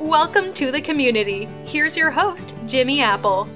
Welcome to the community. Here's your host, Jimmy Apple.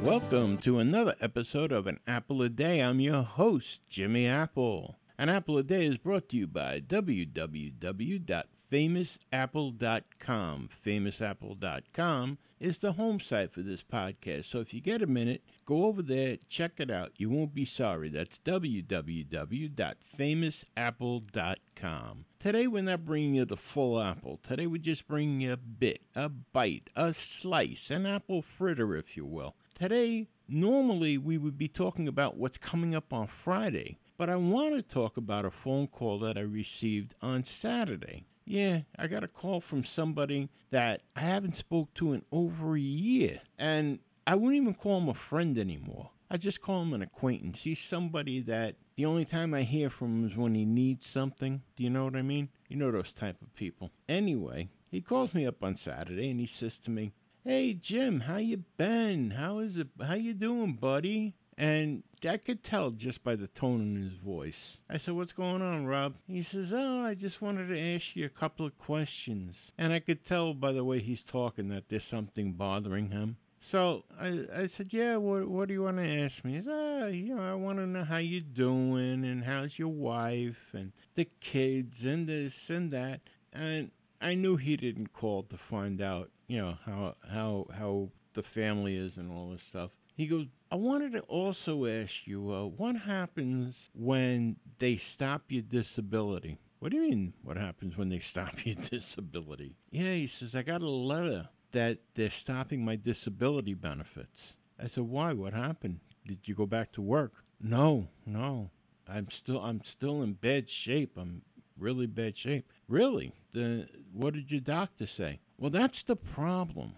Welcome to another episode of An Apple a Day. I'm your host, Jimmy Apple. An Apple a Day is brought to you by www.famousapple.com. Famousapple.com is the home site for this podcast. So if you get a minute, go over there, check it out. You won't be sorry. That's www.famousapple.com. Today, we're not bringing you the full apple. Today, we're just bringing you a bit, a bite, a slice, an apple fritter, if you will. Today, normally we would be talking about what's coming up on Friday, but I want to talk about a phone call that I received on Saturday. Yeah, I got a call from somebody that I haven't spoke to in over a year, and I wouldn't even call him a friend anymore. I just call him an acquaintance. He's somebody that the only time I hear from him is when he needs something. Do you know what I mean? You know those type of people. Anyway, he calls me up on Saturday and he says to me, "Hey Jim, how you been? How is it? How you doing, buddy?" And I could tell just by the tone in his voice. I said, What's going on, Rob? He says, Oh, I just wanted to ask you a couple of questions. And I could tell by the way he's talking that there's something bothering him. So I, I said, Yeah, what, what do you want to ask me? He said, Oh, ah, you know, I want to know how you're doing and how's your wife and the kids and this and that. And I knew he didn't call to find out, you know, how, how, how the family is and all this stuff. He goes, I wanted to also ask you, uh, what happens when they stop your disability? What do you mean, what happens when they stop your disability? Yeah, he says, I got a letter that they're stopping my disability benefits. I said, why? What happened? Did you go back to work? No, no. I'm still I'm still in bad shape. I'm really bad shape. Really? The, what did your doctor say? Well, that's the problem.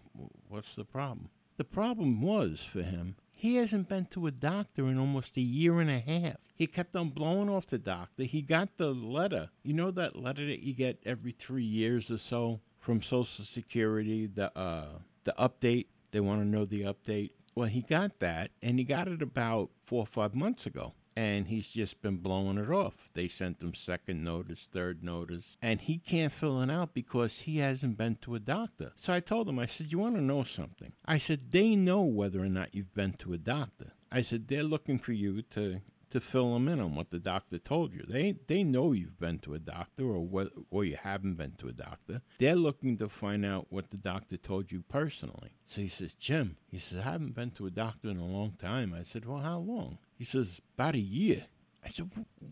What's the problem? The problem was for him, he hasn't been to a doctor in almost a year and a half. He kept on blowing off the doctor. He got the letter. You know that letter that you get every three years or so from Social Security, the uh, the update. They want to know the update. Well, he got that, and he got it about four or five months ago and he's just been blowing it off. They sent him second notice, third notice, and he can't fill it out because he hasn't been to a doctor. So I told him, I said, You want to know something? I said, They know whether or not you've been to a doctor. I said, They're looking for you to. To fill them in on what the doctor told you, they they know you've been to a doctor or what or you haven't been to a doctor. They're looking to find out what the doctor told you personally. So he says, Jim, he says I haven't been to a doctor in a long time. I said, Well, how long? He says, about a year. I said,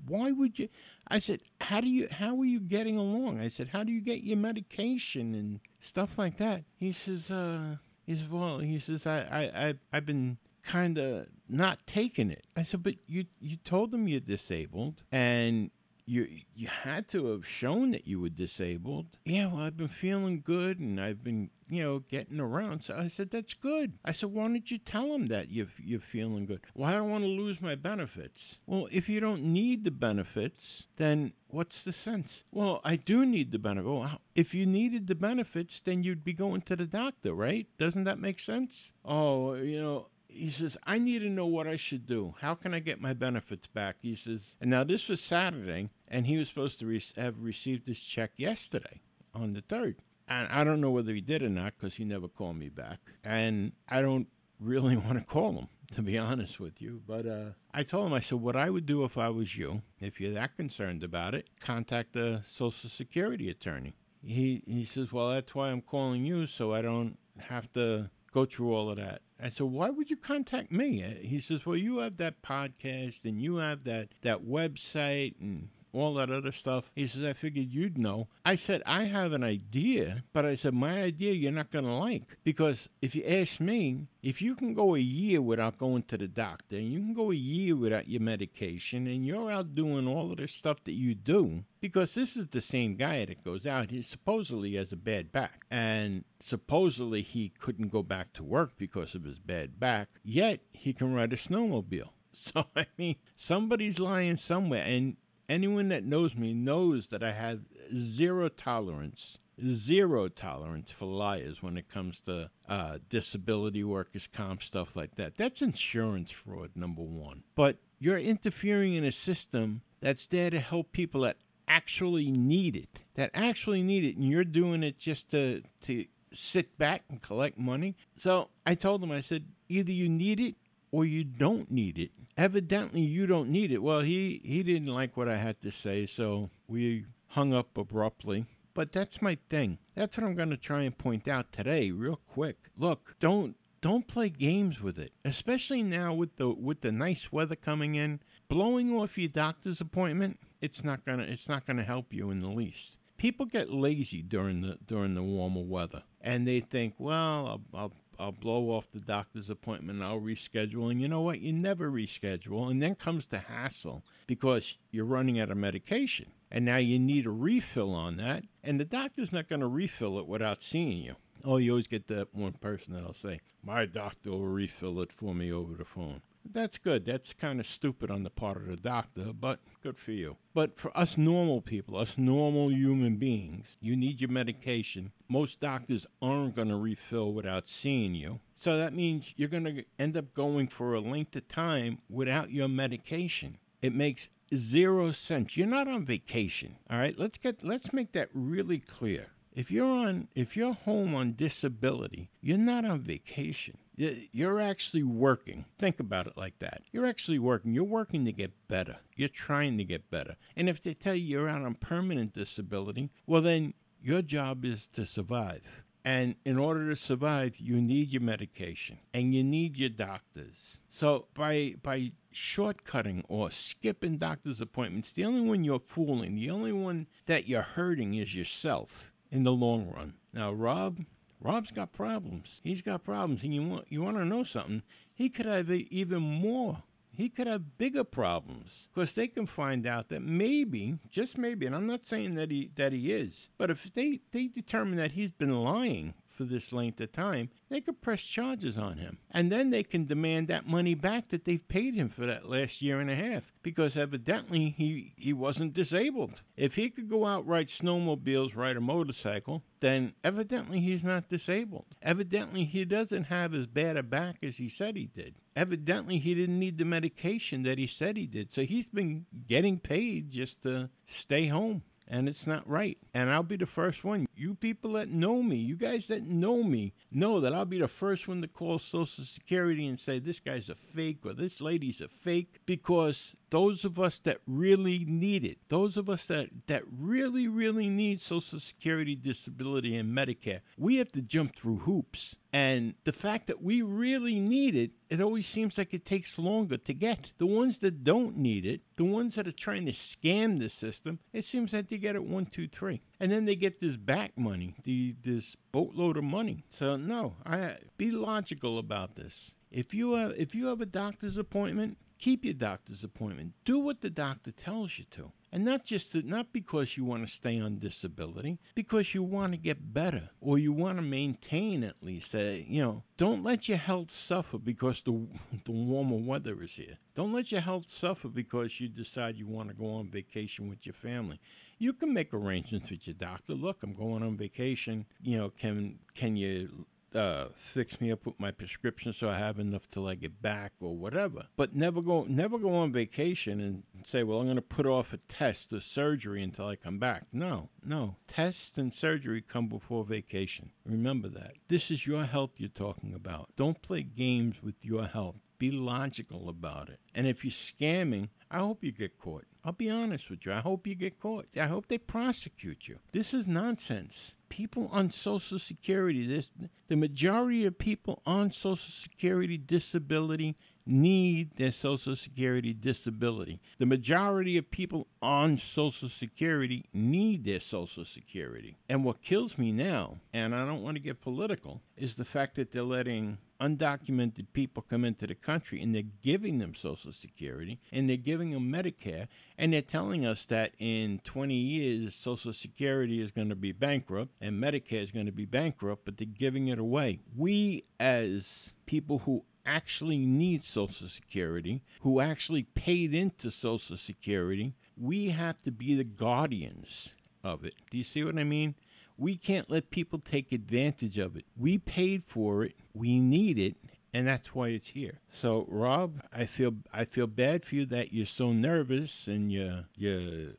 why would you? I said, how do you, how are you getting along? I said, how do you get your medication and stuff like that? He says, uh, he says, well, he says, I, I, I I've been kind of not taking it. I said, but you, you told them you're disabled and you you had to have shown that you were disabled. Yeah, well, I've been feeling good and I've been, you know, getting around. So I said, that's good. I said, why don't you tell him that you're, you're feeling good? Well, I don't want to lose my benefits. Well, if you don't need the benefits, then what's the sense? Well, I do need the benefit. Well, if you needed the benefits, then you'd be going to the doctor, right? Doesn't that make sense? Oh, you know, he says, I need to know what I should do. How can I get my benefits back? He says, and now this was Saturday, and he was supposed to re- have received his check yesterday on the 3rd. And I don't know whether he did or not because he never called me back. And I don't really want to call him, to be honest with you. But uh, I told him, I said, what I would do if I was you, if you're that concerned about it, contact the Social Security attorney. He, he says, well, that's why I'm calling you, so I don't have to go through all of that. I said, why would you contact me? He says, well, you have that podcast and you have that, that website and all that other stuff. He says, I figured you'd know. I said, I have an idea, but I said, my idea you're not going to like. Because if you ask me, if you can go a year without going to the doctor, and you can go a year without your medication, and you're out doing all of the stuff that you do, because this is the same guy that goes out. He supposedly has a bad back, and supposedly he couldn't go back to work because of his bad back. Yet he can ride a snowmobile. So I mean, somebody's lying somewhere, and anyone that knows me knows that I have zero tolerance. Zero tolerance for liars when it comes to uh, disability workers' comp stuff like that. That's insurance fraud, number one. But you're interfering in a system that's there to help people that actually need it, that actually need it, and you're doing it just to to sit back and collect money. So I told him, I said, either you need it or you don't need it. Evidently, you don't need it. Well, he, he didn't like what I had to say, so we hung up abruptly. But that's my thing. That's what I'm going to try and point out today, real quick. Look, don't don't play games with it, especially now with the with the nice weather coming in. Blowing off your doctor's appointment, it's not gonna it's not gonna help you in the least. People get lazy during the during the warmer weather, and they think, well, I'll, I'll I'll blow off the doctor's appointment. I'll reschedule. And you know what? You never reschedule. And then comes the hassle because you're running out of medication. And now you need a refill on that. And the doctor's not going to refill it without seeing you. Oh, you always get that one person that'll say, My doctor will refill it for me over the phone. That's good. That's kind of stupid on the part of the doctor, but good for you. But for us normal people, us normal human beings, you need your medication. Most doctors aren't going to refill without seeing you. So that means you're going to end up going for a length of time without your medication. It makes zero sense. You're not on vacation. All right? Let's get let's make that really clear. If you're on if you're home on disability, you're not on vacation. You're actually working. Think about it like that. You're actually working. You're working to get better. You're trying to get better. And if they tell you you're out on permanent disability, well, then your job is to survive. And in order to survive, you need your medication and you need your doctors. So by by shortcutting or skipping doctor's appointments, the only one you're fooling, the only one that you're hurting is yourself in the long run. Now, Rob, Rob's got problems. He's got problems, and you want you want to know something? He could have even more. He could have bigger problems because they can find out that maybe, just maybe, and I'm not saying that he that he is, but if they they determine that he's been lying for this length of time, they could press charges on him. And then they can demand that money back that they've paid him for that last year and a half because evidently he, he wasn't disabled. If he could go out, ride snowmobiles, ride a motorcycle, then evidently he's not disabled. Evidently he doesn't have as bad a back as he said he did. Evidently he didn't need the medication that he said he did. So he's been getting paid just to stay home and it's not right. And I'll be the first one. You people that know me, you guys that know me, know that I'll be the first one to call Social Security and say this guy's a fake or this lady's a fake because those of us that really need it, those of us that, that really, really need Social Security, disability, and Medicare, we have to jump through hoops. And the fact that we really need it, it always seems like it takes longer to get. The ones that don't need it, the ones that are trying to scam the system, it seems like they get it one, two, three. And then they get this back money, the, this boatload of money. So no, I be logical about this. If you have if you have a doctor's appointment, keep your doctor's appointment. Do what the doctor tells you to. And not just to, not because you want to stay on disability, because you want to get better or you want to maintain at least. Uh, you know, don't let your health suffer because the the warmer weather is here. Don't let your health suffer because you decide you want to go on vacation with your family. You can make arrangements with your doctor. Look, I'm going on vacation. You know, can can you uh, fix me up with my prescription so I have enough till I get back or whatever. But never go never go on vacation and say, well, I'm going to put off a test or surgery until I come back. No, no. Tests and surgery come before vacation. Remember that. This is your health you're talking about. Don't play games with your health. Be logical about it. And if you're scamming, I hope you get caught. I'll be honest with you. I hope you get caught. I hope they prosecute you. This is nonsense people on Social Security, this the majority of people on Social Security, disability, need their Social Security disability. The majority of people on Social Security need their Social Security. And what kills me now, and I don't want to get political, is the fact that they're letting undocumented people come into the country and they're giving them Social Security and they're giving them Medicare and they're telling us that in 20 years Social Security is going to be bankrupt and Medicare is going to be bankrupt, but they're giving it away. We, as people who actually need Social Security, who actually paid into Social Security, we have to be the guardians of it. Do you see what I mean? We can't let people take advantage of it. We paid for it, we need it, and that's why it's here. So, Rob, I feel I feel bad for you that you're so nervous and you you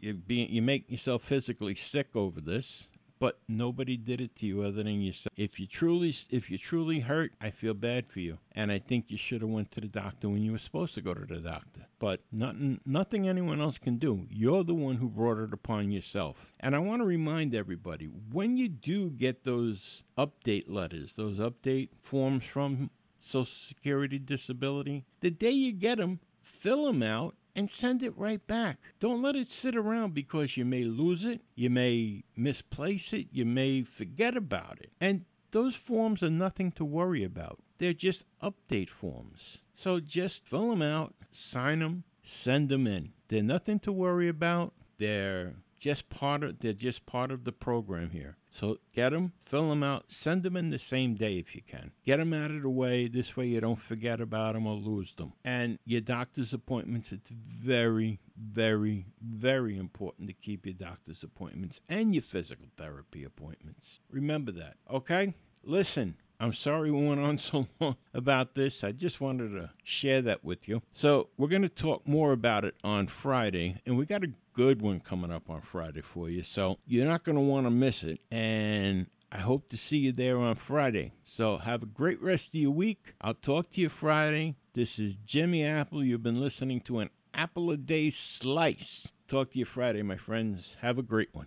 you being, you make yourself physically sick over this but nobody did it to you other than yourself. If you truly, if you truly hurt, I feel bad for you, and I think you should have went to the doctor when you were supposed to go to the doctor. But nothing, nothing anyone else can do. You're the one who brought it upon yourself. And I want to remind everybody when you do get those update letters, those update forms from Social Security Disability, the day you get them, fill them out and send it right back. Don't let it sit around because you may lose it, you may misplace it, you may forget about it. And those forms are nothing to worry about. They're just update forms. So just fill them out, sign them, send them in. They're nothing to worry about. They're just part of they're just part of the program here. So get them, fill them out, send them in the same day if you can. Get them out of the way. This way you don't forget about them or lose them. And your doctor's appointments, it's very, very, very important to keep your doctor's appointments and your physical therapy appointments. Remember that, okay? Listen, I'm sorry we went on so long about this. I just wanted to share that with you. So, we're going to talk more about it on Friday, and we got a good one coming up on Friday for you. So you're not going to want to miss it. And I hope to see you there on Friday. So have a great rest of your week. I'll talk to you Friday. This is Jimmy Apple. You've been listening to an Apple a Day Slice. Talk to you Friday, my friends. Have a great one.